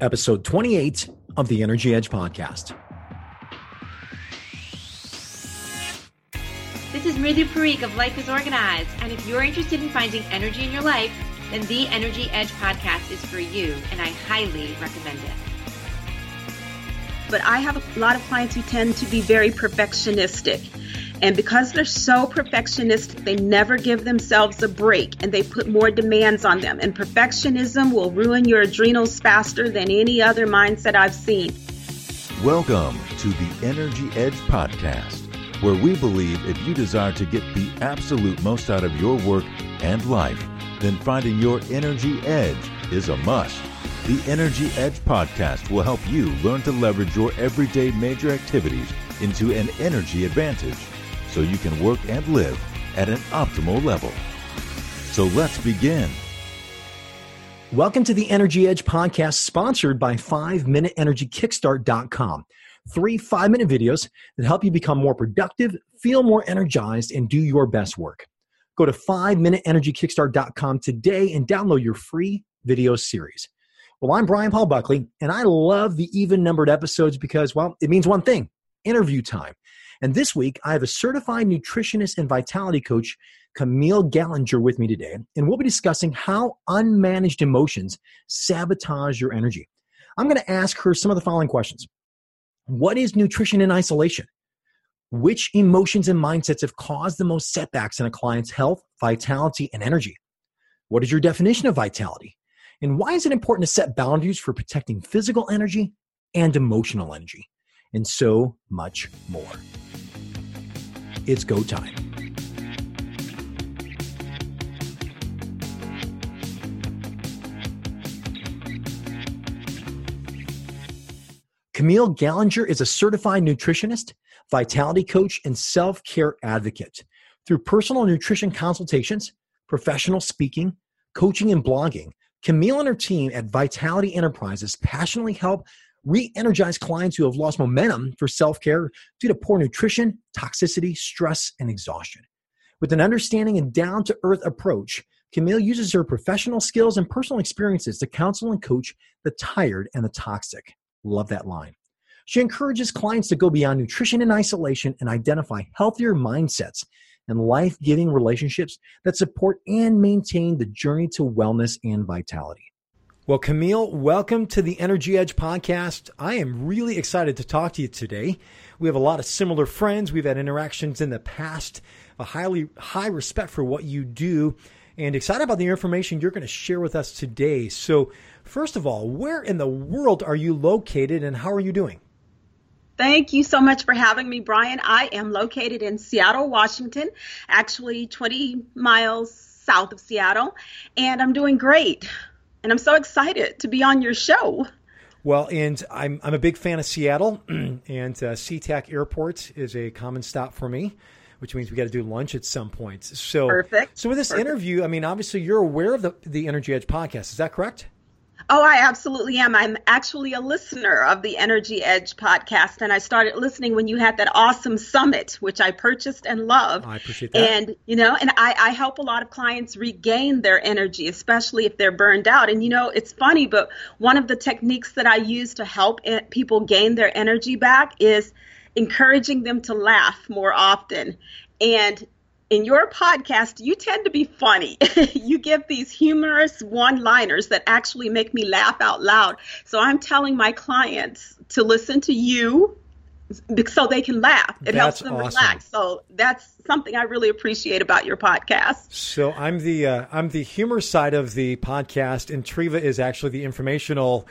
episode 28 of the Energy Edge podcast. This is Mridu Parikh of Life is Organized, and if you're interested in finding energy in your life, then the Energy Edge podcast is for you, and I highly recommend it. But I have a lot of clients who tend to be very perfectionistic. And because they're so perfectionistic, they never give themselves a break and they put more demands on them. And perfectionism will ruin your adrenals faster than any other mindset I've seen. Welcome to the Energy Edge podcast, where we believe if you desire to get the absolute most out of your work and life, then finding your energy edge is a must. The Energy Edge podcast will help you learn to leverage your everyday major activities into an energy advantage so you can work and live at an optimal level. So let's begin. Welcome to the Energy Edge podcast, sponsored by 5MinuteEnergyKickstart.com. Three five minute videos that help you become more productive, feel more energized, and do your best work. Go to 5MinuteEnergyKickstart.com today and download your free video series. Well, I'm Brian Paul Buckley, and I love the even numbered episodes because, well, it means one thing interview time. And this week, I have a certified nutritionist and vitality coach, Camille Gallinger, with me today. And we'll be discussing how unmanaged emotions sabotage your energy. I'm going to ask her some of the following questions What is nutrition in isolation? Which emotions and mindsets have caused the most setbacks in a client's health, vitality, and energy? What is your definition of vitality? And why is it important to set boundaries for protecting physical energy and emotional energy? And so much more. It's go time. Camille Gallinger is a certified nutritionist, vitality coach, and self care advocate. Through personal nutrition consultations, professional speaking, coaching, and blogging, Camille and her team at Vitality Enterprises passionately help re energize clients who have lost momentum for self care due to poor nutrition, toxicity, stress, and exhaustion. With an understanding and down to earth approach, Camille uses her professional skills and personal experiences to counsel and coach the tired and the toxic. Love that line. She encourages clients to go beyond nutrition and isolation and identify healthier mindsets and life giving relationships that support and maintain the journey to wellness and vitality. Well, Camille, welcome to the Energy Edge podcast. I am really excited to talk to you today. We have a lot of similar friends. We've had interactions in the past, a highly high respect for what you do, and excited about the information you're going to share with us today. So, first of all, where in the world are you located and how are you doing? Thank you so much for having me, Brian. I am located in Seattle, Washington, actually 20 miles south of Seattle, and I'm doing great and I'm so excited to be on your show. Well, and I'm I'm a big fan of Seattle, and uh, SeaTac Airport is a common stop for me, which means we got to do lunch at some point. So perfect. So with this perfect. interview, I mean, obviously you're aware of the the Energy Edge podcast. Is that correct? Oh, I absolutely am. I'm actually a listener of the Energy Edge podcast, and I started listening when you had that awesome summit, which I purchased and love. Oh, I appreciate that. And you know, and I, I help a lot of clients regain their energy, especially if they're burned out. And you know, it's funny, but one of the techniques that I use to help people gain their energy back is encouraging them to laugh more often. And in your podcast, you tend to be funny. you give these humorous one liners that actually make me laugh out loud. So I'm telling my clients to listen to you so they can laugh. It that's helps them awesome. relax. So that's something I really appreciate about your podcast. So I'm the uh, I'm the humor side of the podcast, and Treva is actually the informational,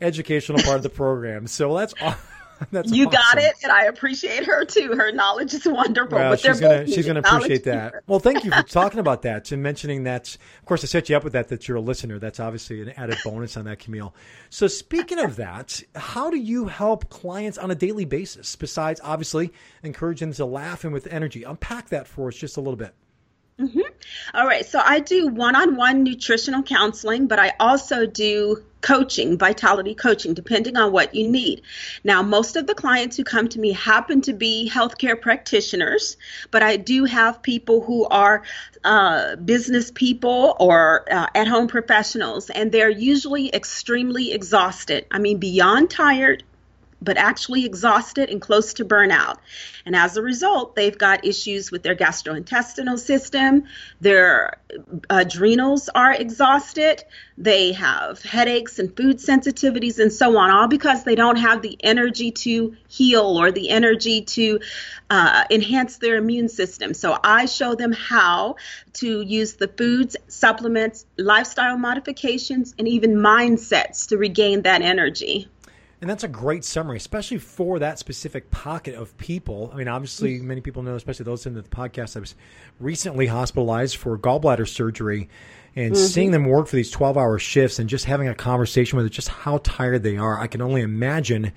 educational part of the program. So that's awesome. That's you awesome. got it, and I appreciate her too. Her knowledge is wonderful. Well, she's gonna she's gonna appreciate that. keeper. Well, thank you for talking about that and mentioning that. Of course, I set you up with that. That you're a listener. That's obviously an added bonus on that, Camille. So, speaking of that, how do you help clients on a daily basis? Besides, obviously, encouraging them to laugh and with energy. Unpack that for us just a little bit. Mm-hmm. All right. So I do one on one nutritional counseling, but I also do coaching, vitality coaching, depending on what you need. Now, most of the clients who come to me happen to be healthcare practitioners, but I do have people who are uh, business people or uh, at home professionals, and they're usually extremely exhausted. I mean, beyond tired, but actually exhausted and close to burnout. And as a result, they've got issues with their gastrointestinal system, their adrenals are exhausted, they have headaches and food sensitivities and so on, all because they don't have the energy to heal or the energy to uh, enhance their immune system. So I show them how to use the foods, supplements, lifestyle modifications, and even mindsets to regain that energy. And that's a great summary, especially for that specific pocket of people. I mean, obviously, many people know, especially those in the podcast, I was recently hospitalized for gallbladder surgery and mm-hmm. seeing them work for these 12 hour shifts and just having a conversation with just how tired they are. I can only imagine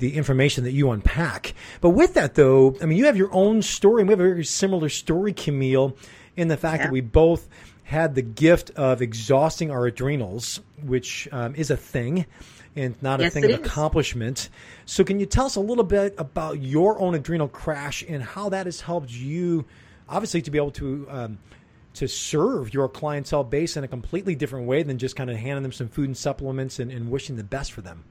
the information that you unpack. But with that, though, I mean, you have your own story, and we have a very similar story, Camille, in the fact yeah. that we both had the gift of exhausting our adrenals, which um, is a thing and not yes, a thing of is. accomplishment. So, can you tell us a little bit about your own adrenal crash and how that has helped you, obviously, to be able to um, to serve your clientele base in a completely different way than just kind of handing them some food and supplements and, and wishing the best for them?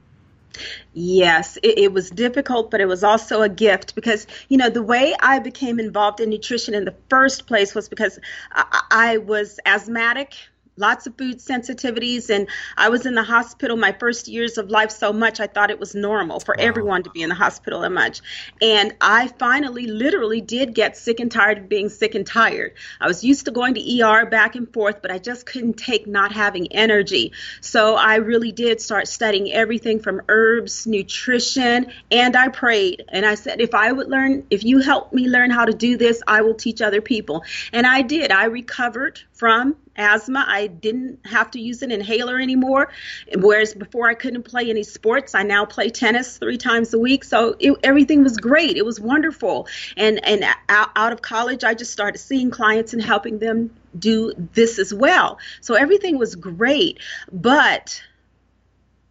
Yes, it, it, was difficult, but it was also a gift because, you know, the way I became involved in nutrition in the first place was because I, I was asthmatic lots of food sensitivities and i was in the hospital my first years of life so much i thought it was normal for wow. everyone to be in the hospital that much. And i finally literally did get sick and tired of being sick and tired. I was used to going to er back and forth but i just couldn't take not having energy. So i really did start studying everything from herbs nutrition and i prayed. And i said if i would learn if you help me learn how to do this i will teach other people. And i did. I recovered from asthma. I didn't have to use an inhaler anymore. Whereas before I couldn't play any sports, I now play tennis three times a week. So it, everything was great. It was wonderful. And and out, out of college, I just started seeing clients and helping them do this as well. So everything was great. But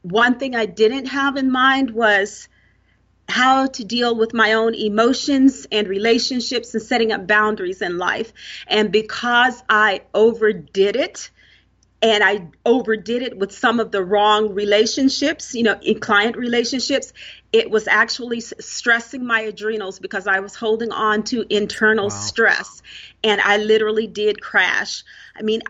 one thing I didn't have in mind was how to deal with my own emotions and relationships and setting up boundaries in life. And because I overdid it, and I overdid it with some of the wrong relationships, you know, in client relationships, it was actually stressing my adrenals because I was holding on to internal wow. stress. And I literally did crash. I mean,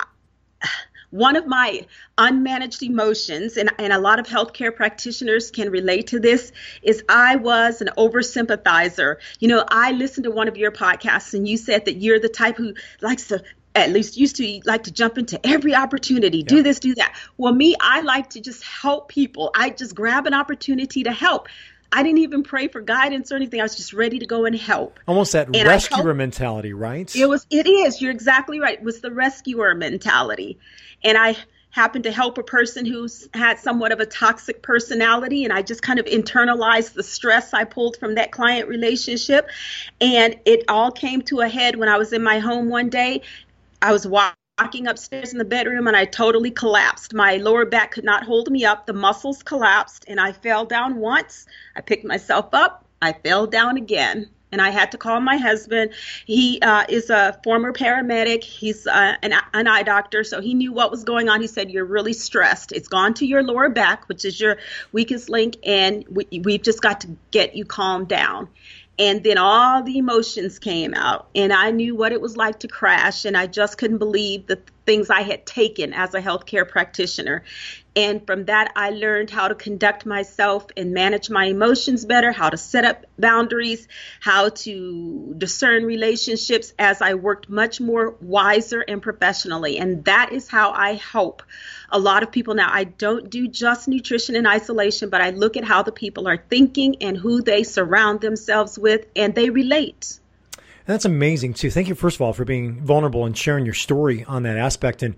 one of my unmanaged emotions, and, and a lot of healthcare practitioners can relate to this, is I was an oversympathizer. You know, I listened to one of your podcasts, and you said that you're the type who likes to at least used to like to jump into every opportunity, do this, do that. Well, me, I like to just help people. I just grab an opportunity to help. I didn't even pray for guidance or anything. I was just ready to go and help. Almost that and rescuer mentality, right? It was. It is. You're exactly right. It was the rescuer mentality, and I happened to help a person who's had somewhat of a toxic personality and I just kind of internalized the stress I pulled from that client relationship and it all came to a head when I was in my home one day I was walking upstairs in the bedroom and I totally collapsed. My lower back could not hold me up. The muscles collapsed and I fell down once. I picked myself up. I fell down again and I had to call my husband. He uh, is a former paramedic. He's uh, an, an, eye doctor, so he knew what was going on. He said, "You're really stressed. It's gone to your lower back, which is your weakest link, and we, we've just got to get you calmed down." And then all the emotions came out, and I knew what it was like to crash, and I just couldn't believe the things I had taken as a healthcare practitioner. And from that, I learned how to conduct myself and manage my emotions better, how to set up boundaries, how to discern relationships as I worked much more wiser and professionally. And that is how I help a lot of people now. I don't do just nutrition in isolation, but I look at how the people are thinking and who they surround themselves with, and they relate. that's amazing too. Thank you, first of all, for being vulnerable and sharing your story on that aspect. And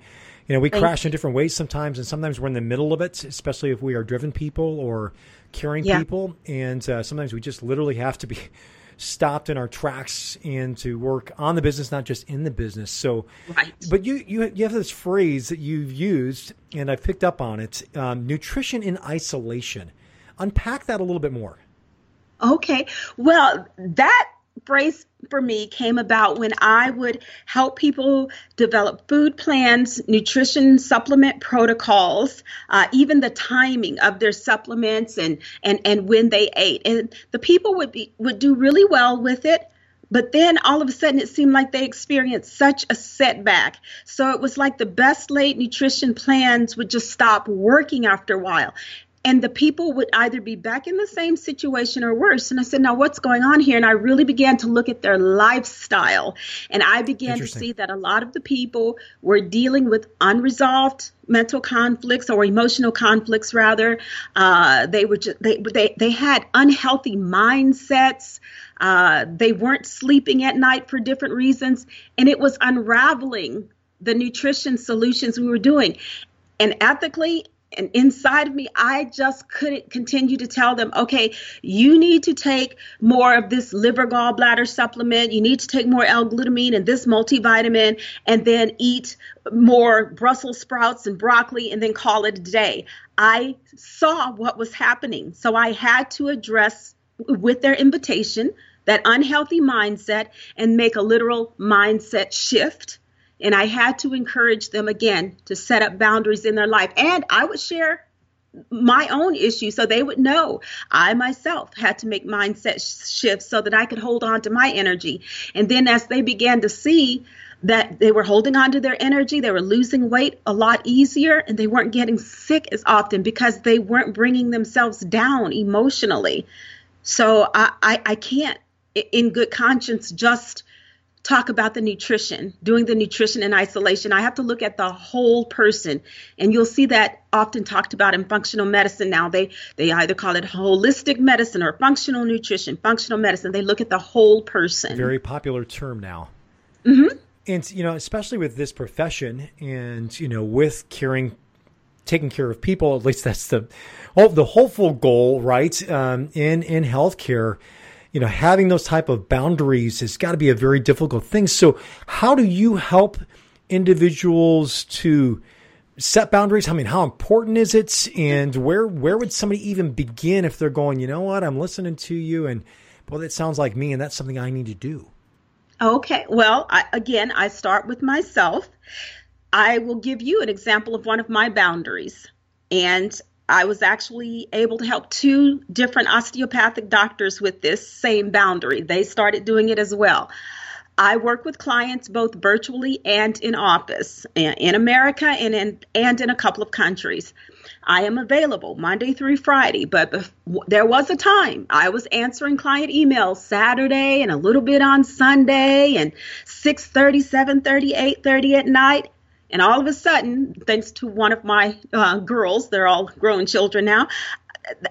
you know, we Thank crash in different ways sometimes, and sometimes we're in the middle of it, especially if we are driven people or caring yeah. people. And uh, sometimes we just literally have to be stopped in our tracks and to work on the business, not just in the business. So, right. But you you you have this phrase that you've used, and I picked up on it: um, nutrition in isolation. Unpack that a little bit more. Okay. Well, that phrase for me came about when I would help people develop food plans, nutrition supplement protocols, uh, even the timing of their supplements and, and, and when they ate. And the people would be would do really well with it. But then all of a sudden, it seemed like they experienced such a setback. So it was like the best laid nutrition plans would just stop working after a while and the people would either be back in the same situation or worse. And I said, Now, what's going on here? And I really began to look at their lifestyle. And I began to see that a lot of the people were dealing with unresolved mental conflicts or emotional conflicts, rather. Uh, they, were just, they, they, they had unhealthy mindsets. Uh, they weren't sleeping at night for different reasons. And it was unraveling the nutrition solutions we were doing. And ethically and inside of me, I just couldn't continue to tell them, okay, you need to take more of this liver gallbladder supplement. You need to take more L-glutamine and this multivitamin, and then eat more Brussels sprouts and broccoli, and then call it a day. I saw what was happening, so I had to address with their invitation that unhealthy mindset and make a literal mindset shift and I had to encourage them again to set up boundaries in their life. And I would share my own issues so they would know I myself had to make mindset shifts so that I could hold on to my energy. And then as they began to see that they were holding on to their energy, they were losing weight a lot easier, and they weren't getting sick as often because they weren't bringing themselves down emotionally. So I, I, I can't, in good conscience, just talk about the nutrition, doing the nutrition in isolation. I have to look at the whole person. And you'll see that often talked about in functional medicine now. They they either call it holistic medicine or functional nutrition, functional medicine. They look at the whole person. Very popular term now. Mm-hmm. And you know, especially with this profession and you know, with caring taking care of people, at least that's the oh, the hopeful goal, right? Um, in in healthcare you know, having those type of boundaries has got to be a very difficult thing. So how do you help individuals to set boundaries? I mean, how important is it? And where, where would somebody even begin if they're going, you know what, I'm listening to you and well, that sounds like me and that's something I need to do. Okay. Well, I, again, I start with myself. I will give you an example of one of my boundaries. And I was actually able to help two different osteopathic doctors with this same boundary. They started doing it as well. I work with clients both virtually and in office in America and in and in a couple of countries. I am available Monday through Friday, but there was a time I was answering client emails Saturday and a little bit on Sunday and 6:30, 7:30, 8:30 at night and all of a sudden, thanks to one of my uh, girls, they're all grown children now,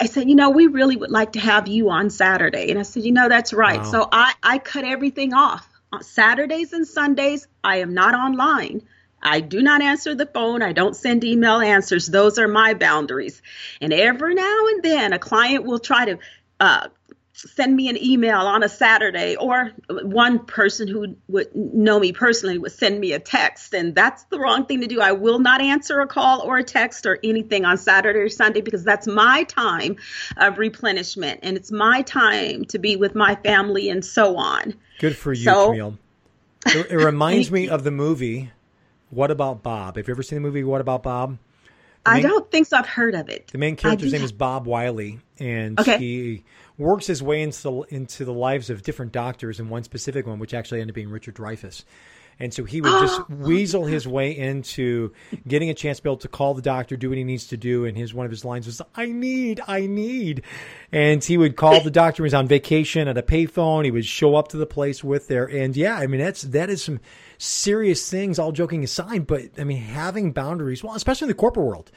I said, you know, we really would like to have you on Saturday. And I said, you know, that's right. Wow. So I, I cut everything off. On Saturdays and Sundays, I am not online. I do not answer the phone. I don't send email answers. Those are my boundaries. And every now and then, a client will try to uh, send me an email on a Saturday, or one person who would know me personally would send me a text, and that's the wrong thing to do. I will not answer a call or a text or anything on Saturday or Sunday because that's my time of replenishment and it's my time to be with my family and so on. Good for you, so, Camille. It, it reminds me of the movie What About Bob? Have you ever seen the movie What About Bob? Main, I don't think so. I've heard of it. The main character's name is Bob Wiley, and okay. he works his way into into the lives of different doctors, and one specific one, which actually ended up being Richard Dreyfuss. And so he would just weasel his way into getting a chance to be able to call the doctor, do what he needs to do. And his one of his lines was, "I need, I need," and he would call the doctor. He was on vacation at a payphone. He would show up to the place with there, and yeah, I mean that's that is some serious things. All joking aside, but I mean having boundaries, well, especially in the corporate world.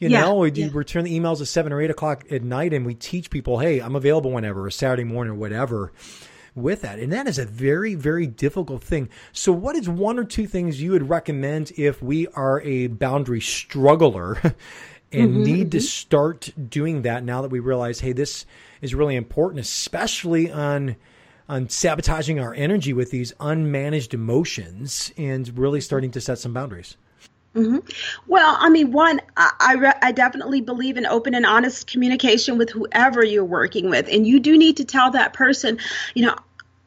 You yeah, know, we yeah. return the emails at seven or eight o'clock at night, and we teach people, "Hey, I'm available whenever, a Saturday morning or whatever." With that, and that is a very, very difficult thing. So, what is one or two things you would recommend if we are a boundary struggler and mm-hmm, need mm-hmm. to start doing that now that we realize, hey, this is really important, especially on on sabotaging our energy with these unmanaged emotions and really starting to set some boundaries. Mm-hmm. Well, I mean, one, I, I, re- I, definitely believe in open and honest communication with whoever you're working with. And you do need to tell that person, you know,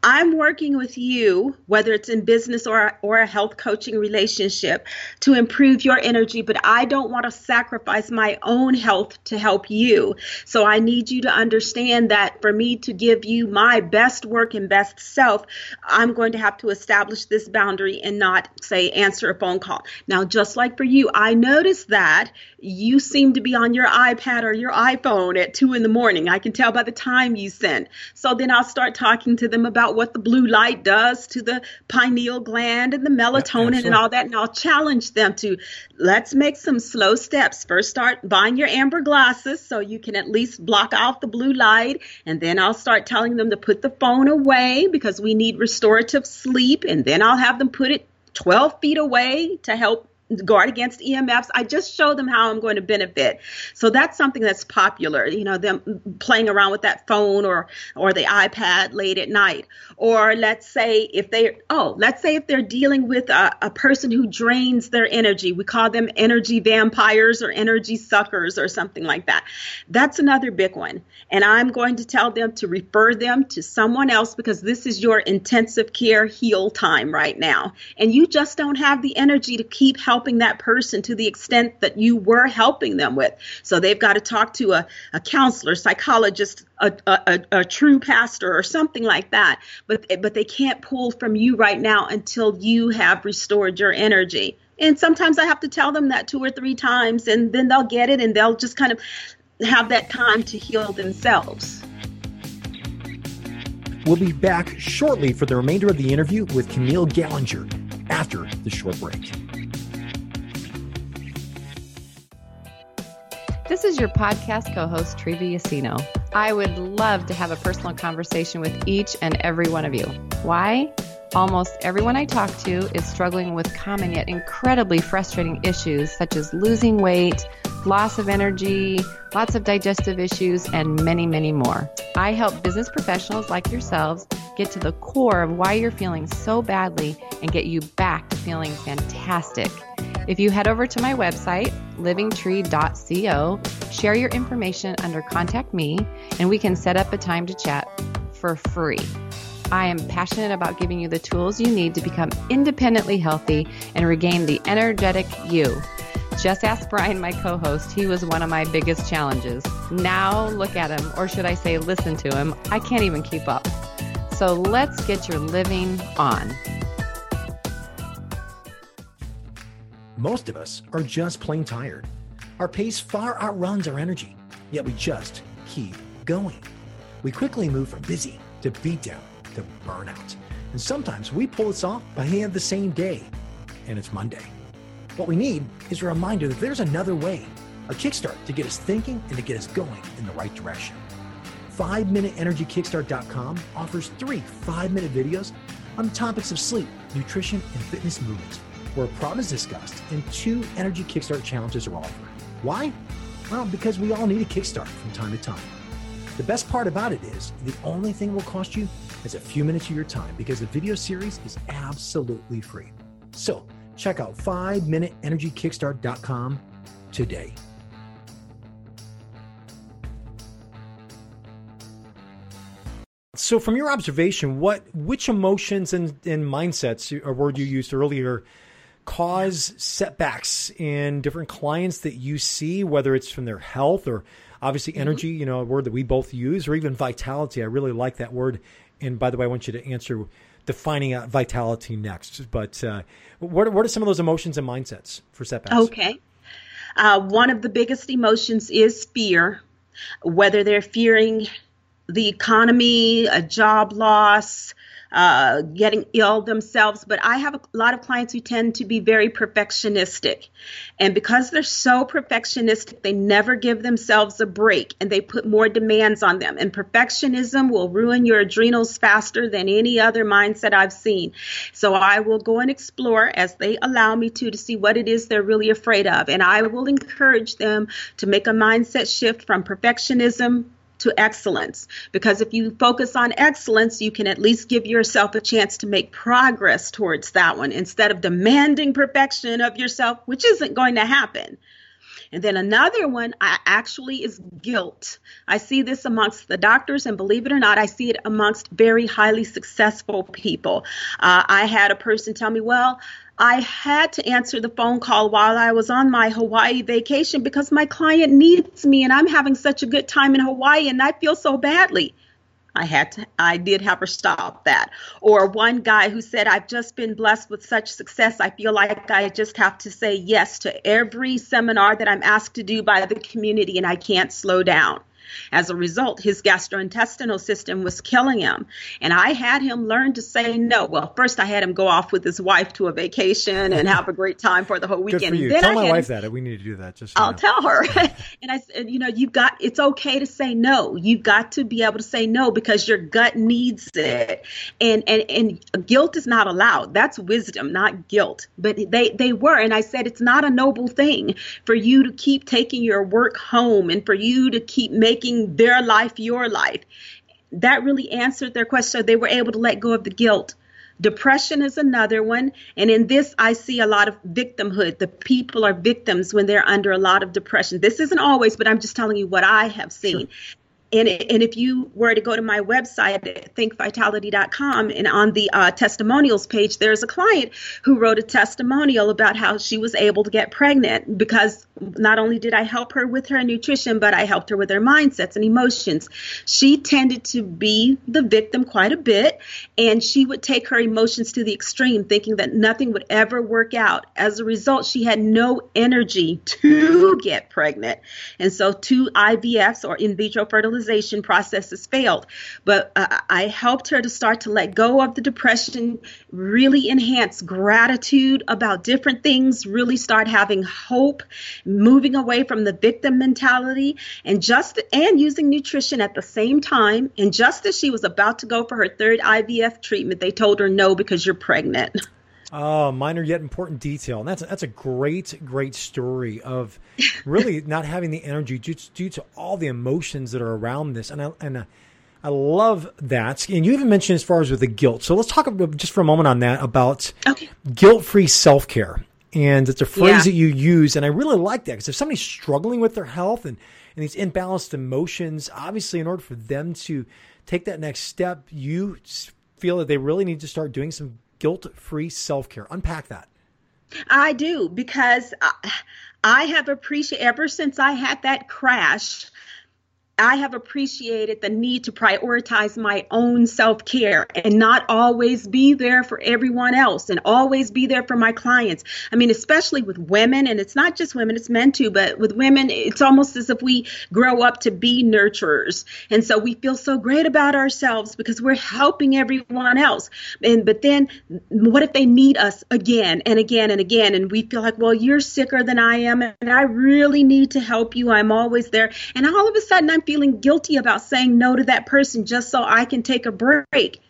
I'm working with you, whether it's in business or, or a health coaching relationship, to improve your energy, but I don't want to sacrifice my own health to help you. So I need you to understand that for me to give you my best work and best self, I'm going to have to establish this boundary and not say answer a phone call. Now, just like for you, I noticed that you seem to be on your iPad or your iPhone at two in the morning. I can tell by the time you send. So then I'll start talking to them about what the blue light does to the pineal gland and the melatonin yep, and all that. And I'll challenge them to let's make some slow steps. First, start buying your amber glasses so you can at least block out the blue light. And then I'll start telling them to put the phone away because we need restorative sleep. And then I'll have them put it 12 feet away to help guard against EMFs. I just show them how I'm going to benefit. So that's something that's popular, you know, them playing around with that phone or or the iPad late at night. Or let's say if they oh, let's say if they're dealing with a, a person who drains their energy. We call them energy vampires or energy suckers or something like that. That's another big one. And I'm going to tell them to refer them to someone else because this is your intensive care heal time right now. And you just don't have the energy to keep helping helping that person to the extent that you were helping them with. So they've got to talk to a, a counselor, psychologist, a, a, a true pastor, or something like that. But but they can't pull from you right now until you have restored your energy. And sometimes I have to tell them that two or three times, and then they'll get it, and they'll just kind of have that time to heal themselves. We'll be back shortly for the remainder of the interview with Camille Gallinger after the short break. This is your podcast co host, Treva Yacino. I would love to have a personal conversation with each and every one of you. Why? Almost everyone I talk to is struggling with common yet incredibly frustrating issues such as losing weight, loss of energy, lots of digestive issues, and many, many more. I help business professionals like yourselves get to the core of why you're feeling so badly and get you back to feeling fantastic. If you head over to my website, livingtree.co, share your information under Contact Me, and we can set up a time to chat for free. I am passionate about giving you the tools you need to become independently healthy and regain the energetic you. Just ask Brian, my co host. He was one of my biggest challenges. Now look at him, or should I say, listen to him. I can't even keep up. So let's get your living on. Most of us are just plain tired. Our pace far outruns our energy, yet we just keep going. We quickly move from busy to beatdown to burnout. And sometimes we pull this off by of the same day, and it's Monday. What we need is a reminder that there's another way, a kickstart to get us thinking and to get us going in the right direction. 5MinuteEnergyKickstart.com offers three five minute videos on the topics of sleep, nutrition, and fitness movement where a problem is discussed and two energy kickstart challenges are offered. Why? Well, because we all need a kickstart from time to time. The best part about it is the only thing it will cost you is a few minutes of your time because the video series is absolutely free. So check out 5MinuteEnergyKickstart.com today. So, from your observation, what which emotions and, and mindsets, a word you used earlier, cause setbacks in different clients that you see, whether it's from their health or obviously mm-hmm. energy, you know, a word that we both use, or even vitality. I really like that word. And by the way, I want you to answer defining out vitality next. But uh, what, what are some of those emotions and mindsets for setbacks? Okay. Uh, one of the biggest emotions is fear, whether they're fearing the economy, a job loss, uh, getting ill themselves. But I have a lot of clients who tend to be very perfectionistic. And because they're so perfectionistic, they never give themselves a break and they put more demands on them. And perfectionism will ruin your adrenals faster than any other mindset I've seen. So I will go and explore as they allow me to to see what it is they're really afraid of. And I will encourage them to make a mindset shift from perfectionism to excellence. Because if you focus on excellence, you can at least give yourself a chance to make progress towards that one instead of demanding perfection of yourself, which isn't going to happen. And then another one I actually is guilt. I see this amongst the doctors, and believe it or not, I see it amongst very highly successful people. Uh, I had a person tell me, Well, I had to answer the phone call while I was on my Hawaii vacation because my client needs me and I'm having such a good time in Hawaii and I feel so badly. I had to, I did have her stop that. Or one guy who said, I've just been blessed with such success. I feel like I just have to say yes to every seminar that I'm asked to do by the community and I can't slow down. As a result, his gastrointestinal system was killing him. And I had him learn to say no. Well, first I had him go off with his wife to a vacation and have a great time for the whole weekend. Good for you. Then tell I my wife him, that. We need to do that. Just I'll know. tell her. and I said, you know, you've got, it's okay to say no. You've got to be able to say no because your gut needs it. And, and, and guilt is not allowed. That's wisdom, not guilt. But they, they were. And I said, it's not a noble thing for you to keep taking your work home and for you to keep making their life your life. That really answered their question. So they were able to let go of the guilt. Depression is another one. And in this, I see a lot of victimhood. The people are victims when they're under a lot of depression. This isn't always, but I'm just telling you what I have seen. Sure. And, and if you were to go to my website thinkvitality.com and on the uh, testimonials page, there's a client who wrote a testimonial about how she was able to get pregnant because not only did I help her with her nutrition, but I helped her with her mindsets and emotions. She tended to be the victim quite a bit, and she would take her emotions to the extreme, thinking that nothing would ever work out. As a result, she had no energy to get pregnant. And so, two IVFs or in vitro fertilization fertilization has failed. But uh, I helped her to start to let go of the depression, really enhance gratitude about different things, really start having hope, moving away from the victim mentality, and just and using nutrition at the same time. And just as she was about to go for her third IVF treatment, they told her no because you're pregnant. Oh, minor yet important detail. And that's a, that's a great, great story of really not having the energy due to, due to all the emotions that are around this. And I, and I, I love that. And you even mentioned as far as with the guilt. So let's talk just for a moment on that about okay. guilt free self care. And it's a phrase yeah. that you use. And I really like that because if somebody's struggling with their health and, and these imbalanced emotions, obviously, in order for them to take that next step, you feel that they really need to start doing some guilt free self care. Unpack that. I do because I have appreciated ever since I had that crash. I have appreciated the need to prioritize my own self care and not always be there for everyone else and always be there for my clients. I mean, especially with women, and it's not just women, it's men too, but with women, it's almost as if we grow up to be nurturers. And so we feel so great about ourselves because we're helping everyone else. And but then what if they need us again and again and again? And we feel like, well, you're sicker than I am, and I really need to help you. I'm always there. And all of a sudden, I'm feeling guilty about saying no to that person just so I can take a break.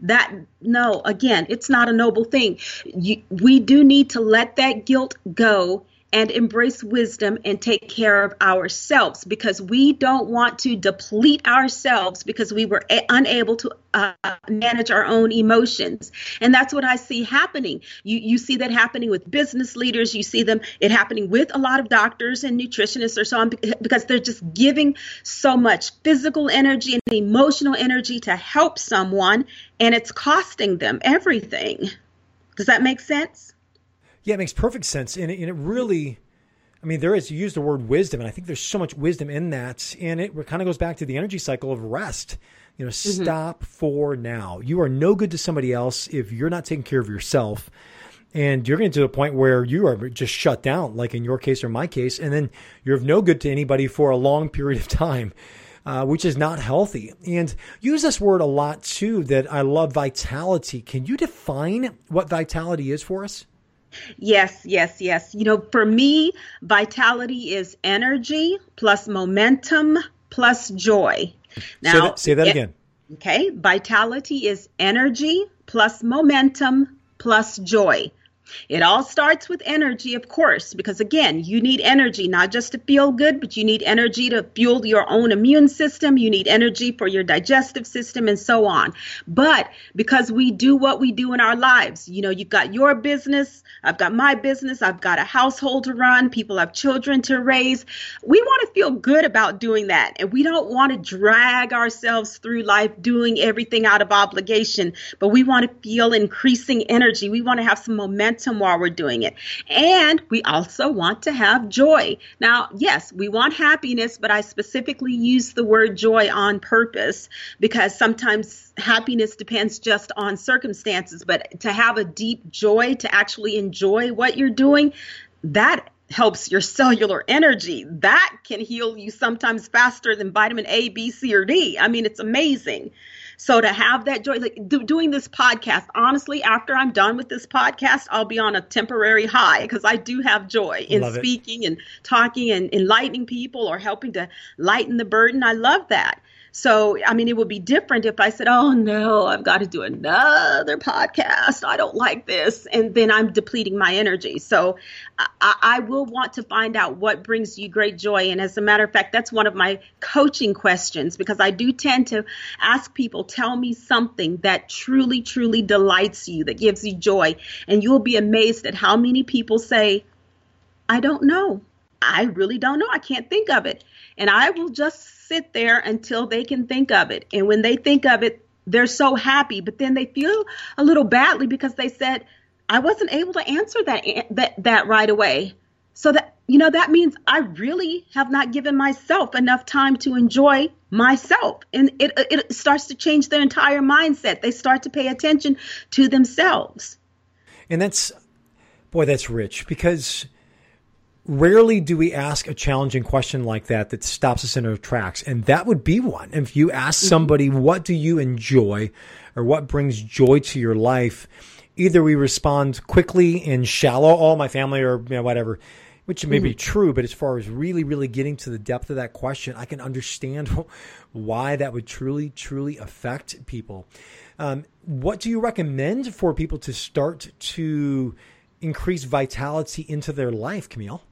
That, no, again, it's not a noble thing. You, we do need to let that guilt go and embrace wisdom and take care of ourselves because we don't want to deplete ourselves because we were a- unable to uh, manage our own emotions. And that's what i see happening. You you see that happening with business leaders. You see them it happening with a lot of doctors and nutritionists or so on because they're just giving so much physical energy and emotional energy to help someone and it's costing them everything. Does that make sense yeah, it makes perfect sense, and it, and it really. I mean, there is you use the word wisdom, and I think there's so much wisdom in that, and it kind of goes back to the energy cycle of rest. You know, mm-hmm. stop for now. You are no good to somebody else if you're not taking care of yourself, and you're getting to the point where you are just shut down, like in your case or my case, and then you're of no good to anybody for a long period of time. Uh, which is not healthy. And use this word a lot too that I love vitality. Can you define what vitality is for us? Yes, yes, yes. You know, for me, vitality is energy plus momentum plus joy. Now, say that, say that it, again. Okay, vitality is energy plus momentum plus joy. It all starts with energy, of course, because again, you need energy not just to feel good, but you need energy to fuel your own immune system. You need energy for your digestive system and so on. But because we do what we do in our lives, you know, you've got your business, I've got my business, I've got a household to run, people have children to raise. We want to feel good about doing that. And we don't want to drag ourselves through life doing everything out of obligation, but we want to feel increasing energy. We want to have some momentum momentum while we're doing it. And we also want to have joy. Now, yes, we want happiness, but I specifically use the word joy on purpose because sometimes happiness depends just on circumstances. But to have a deep joy, to actually enjoy what you're doing, that helps your cellular energy. That can heal you sometimes faster than vitamin A, B, C, or D. I mean, it's amazing. So to have that joy, like do, doing this podcast, honestly, after I'm done with this podcast, I'll be on a temporary high because I do have joy in love speaking it. and talking and enlightening people or helping to lighten the burden. I love that. So, I mean, it would be different if I said, oh no, I've got to do another podcast. I don't like this. And then I'm depleting my energy. So, I, I, will want to find out what brings you great joy. And as a matter of fact, that's one of my coaching questions because I do tend to ask people, tell me something that truly, truly delights you, that gives you joy. And you'll be amazed at how many people say, I don't know. I really don't know. I can't think of it. And I will just sit there until they can think of it. And when they think of it, they're so happy, but then they feel a little badly because they said, I wasn't able to answer that that that right away. So that you know that means I really have not given myself enough time to enjoy myself. And it it starts to change their entire mindset. They start to pay attention to themselves. And that's boy that's rich because rarely do we ask a challenging question like that that stops us in our tracks. And that would be one. If you ask mm-hmm. somebody, what do you enjoy or what brings joy to your life? Either we respond quickly and shallow, oh, my family or you know, whatever, which may mm-hmm. be true. But as far as really, really getting to the depth of that question, I can understand why that would truly, truly affect people. Um, what do you recommend for people to start to increase vitality into their life, Camille?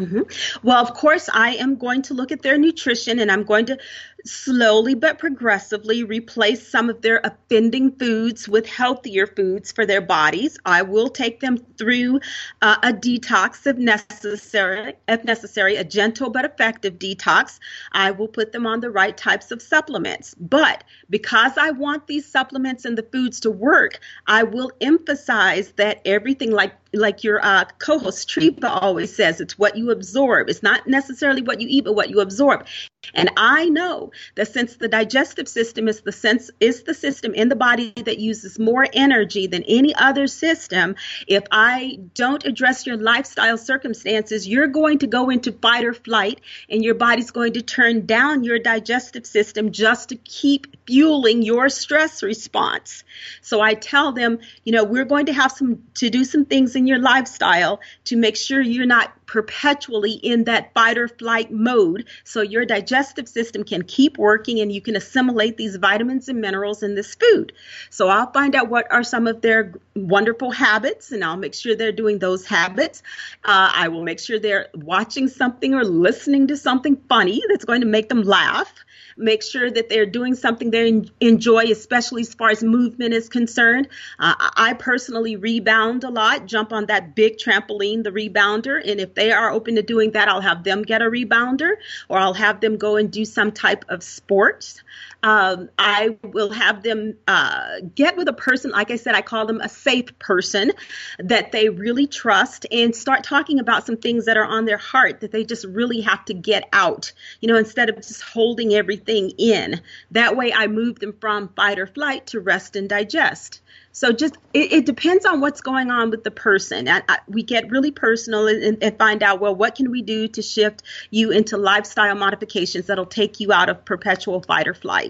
Mm-hmm. Well, of course, I am going to look at their nutrition and I'm going to slowly but progressively replace some of their offending foods with healthier foods for their bodies. I will take them through uh, a detox if necessary, if necessary, a gentle but effective detox. I will put them on the right types of supplements. But because I want these supplements and the foods to work, I will emphasize that everything like like your uh, co-host Treva always says, it's what you absorb. It's not necessarily what you eat, but what you absorb. And I know that since the digestive system is the sense is the system in the body that uses more energy than any other system, if I don't address your lifestyle circumstances, you're going to go into fight or flight and your body's going to turn down your digestive system just to keep fueling your stress response. So I tell them, you know, we're going to have some to do some things in your lifestyle to make sure you're not perpetually in that fight or flight mode so your digestive system can keep working and you can assimilate these vitamins and minerals in this food. So I'll find out what are some of their wonderful habits and I'll make sure they're doing those habits. Uh, I will make sure they're watching something or listening to something funny that's going to make them laugh make sure that they're doing something they enjoy, especially as far as movement is concerned. Uh, I personally rebound a lot, jump on that big trampoline, the rebounder. And if they are open to doing that, I'll have them get a rebounder or I'll have them go and do some type of sports um, I will have them uh, get with a person, like I said, I call them a safe person that they really trust and start talking about some things that are on their heart that they just really have to get out, you know, instead of just holding everything in. That way I move them from fight or flight to rest and digest. So just it, it, depends on what's going on with the person. I, I, we get really personal and, and, find out well what can we do to shift you into lifestyle modifications that'll take you out of perpetual fight or flight.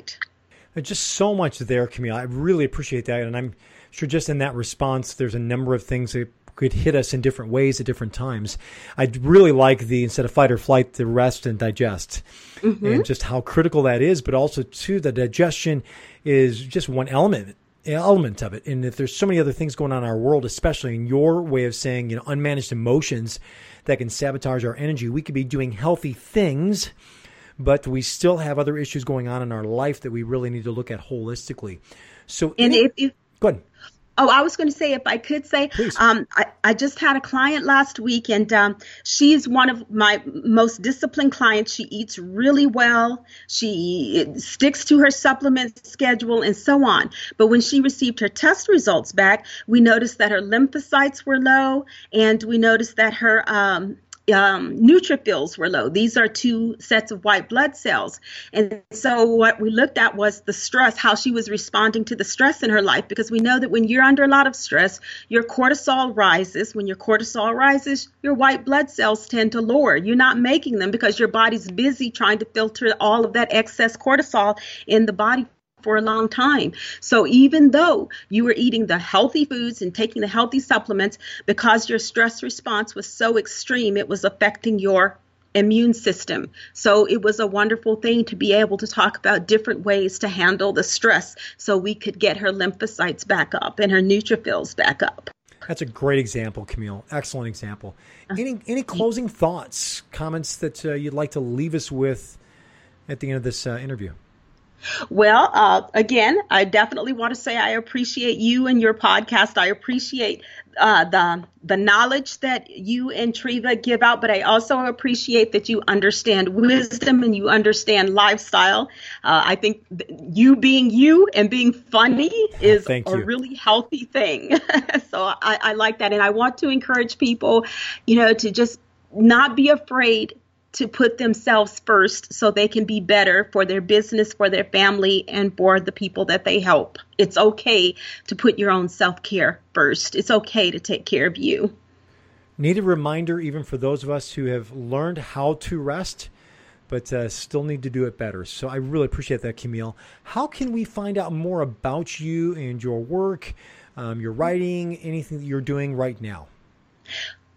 There's just so much there, Camille. I really appreciate that, and I'm sure just in that response, there's a number of things that could hit us in different ways at different times. I really like the instead of fight or flight, the rest and digest, mm-hmm. and just how critical that is. But also, too, the digestion is just one element element of it. And if there's so many other things going on in our world, especially in your way of saying, you know, unmanaged emotions that can sabotage our energy, we could be doing healthy things, but we still have other issues going on in our life that we really need to look at holistically. So, and if, if, go ahead. Oh, I was going to say, if I could say, um, I, I, just had a client last week, and um, she's one of my most disciplined clients. She eats really well, she sticks to her supplement schedule, and so on. But when she received her test results back, we noticed that her lymphocytes were low, and we noticed that her um, um, neutrophils were low. These are two sets of white blood cells. And so what we looked at was the stress, how she was responding to the stress in her life, because we know that when you're under a lot of stress, your cortisol rises. When your cortisol rises, your white blood cells tend to lower. You're not making them because your body's busy trying to filter all of that excess cortisol in the body for a long time. So even though you were eating the healthy foods and taking the healthy supplements, because your stress response was so extreme, it was affecting your immune system. So it was a wonderful thing to be able to talk about different ways to handle the stress so we could get her lymphocytes back up and her neutrophils back up. That's a great example, Camille. Excellent example. Any any closing thoughts, comments that uh, you'd like to leave us with at the end of this uh, interview? Well, uh, again, I definitely want to say I appreciate you and your podcast. I appreciate uh, the the knowledge that you and Treva give out, but I also appreciate that you understand wisdom and you understand lifestyle. Uh, I think you being you and being funny is a really healthy thing. so I, I like that, and I want to encourage people, you know, to just not be afraid to put themselves first so they can be better for their business, for their family, and for the people that they help. It's okay to put your own self care first. It's okay to take care of you. Need a reminder, even for those of us who have learned how to rest, but uh, still need to do it better. So I really appreciate that, Camille. How can we find out more about you and your work, um, your writing, anything that you're doing right now?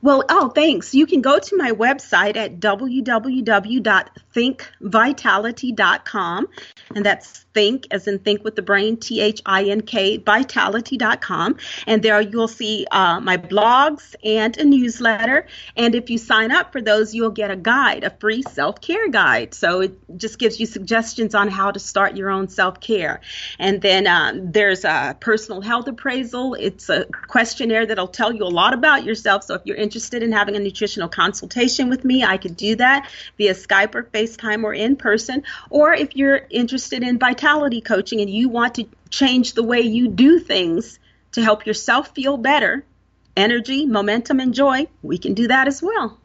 Well, oh, thanks. You can go to my website at www.thinkvitality.com, and that's think as in think with the brain, T H I N K, vitality.com. And there you'll see uh, my blogs and a newsletter. And if you sign up for those, you'll get a guide, a free self care guide. So it just gives you suggestions on how to start your own self care. And then um, there's a personal health appraisal, it's a questionnaire that'll tell you a lot about yourself. So if you're interested in having a nutritional consultation with me, I could do that via Skype or FaceTime or in person. Or if you're interested in vitality coaching and you want to change the way you do things to help yourself feel better, energy, momentum, and joy, we can do that as well.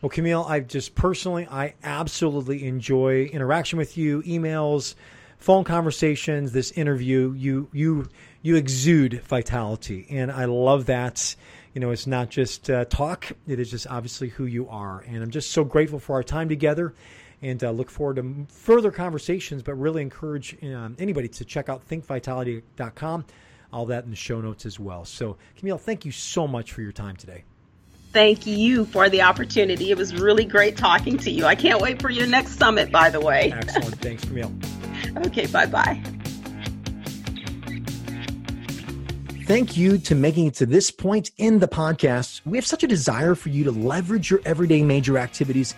Well, Camille, I just personally, I absolutely enjoy interaction with you, emails, phone conversations, this interview. You, you, you exude vitality, and I love that. You know, it's not just uh, talk; it is just obviously who you are, and I'm just so grateful for our time together and uh, look forward to further conversations. But really encourage um, anybody to check out thinkvitality.com. All that in the show notes as well. So, Camille, thank you so much for your time today. Thank you for the opportunity. It was really great talking to you. I can't wait for your next summit, by the way. Excellent. Thanks, Camille. okay, bye bye. Thank you to making it to this point in the podcast. We have such a desire for you to leverage your everyday major activities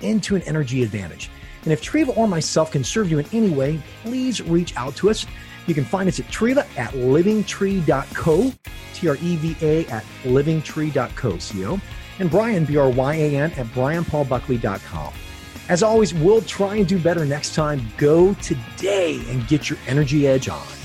into an energy advantage. And if Treva or myself can serve you in any way, please reach out to us. You can find us at Treva at livingtree.co, T R E V A at livingtree.co, C-O, and Brian, B R Y A N, at brianpaulbuckley.com. As always, we'll try and do better next time. Go today and get your energy edge on.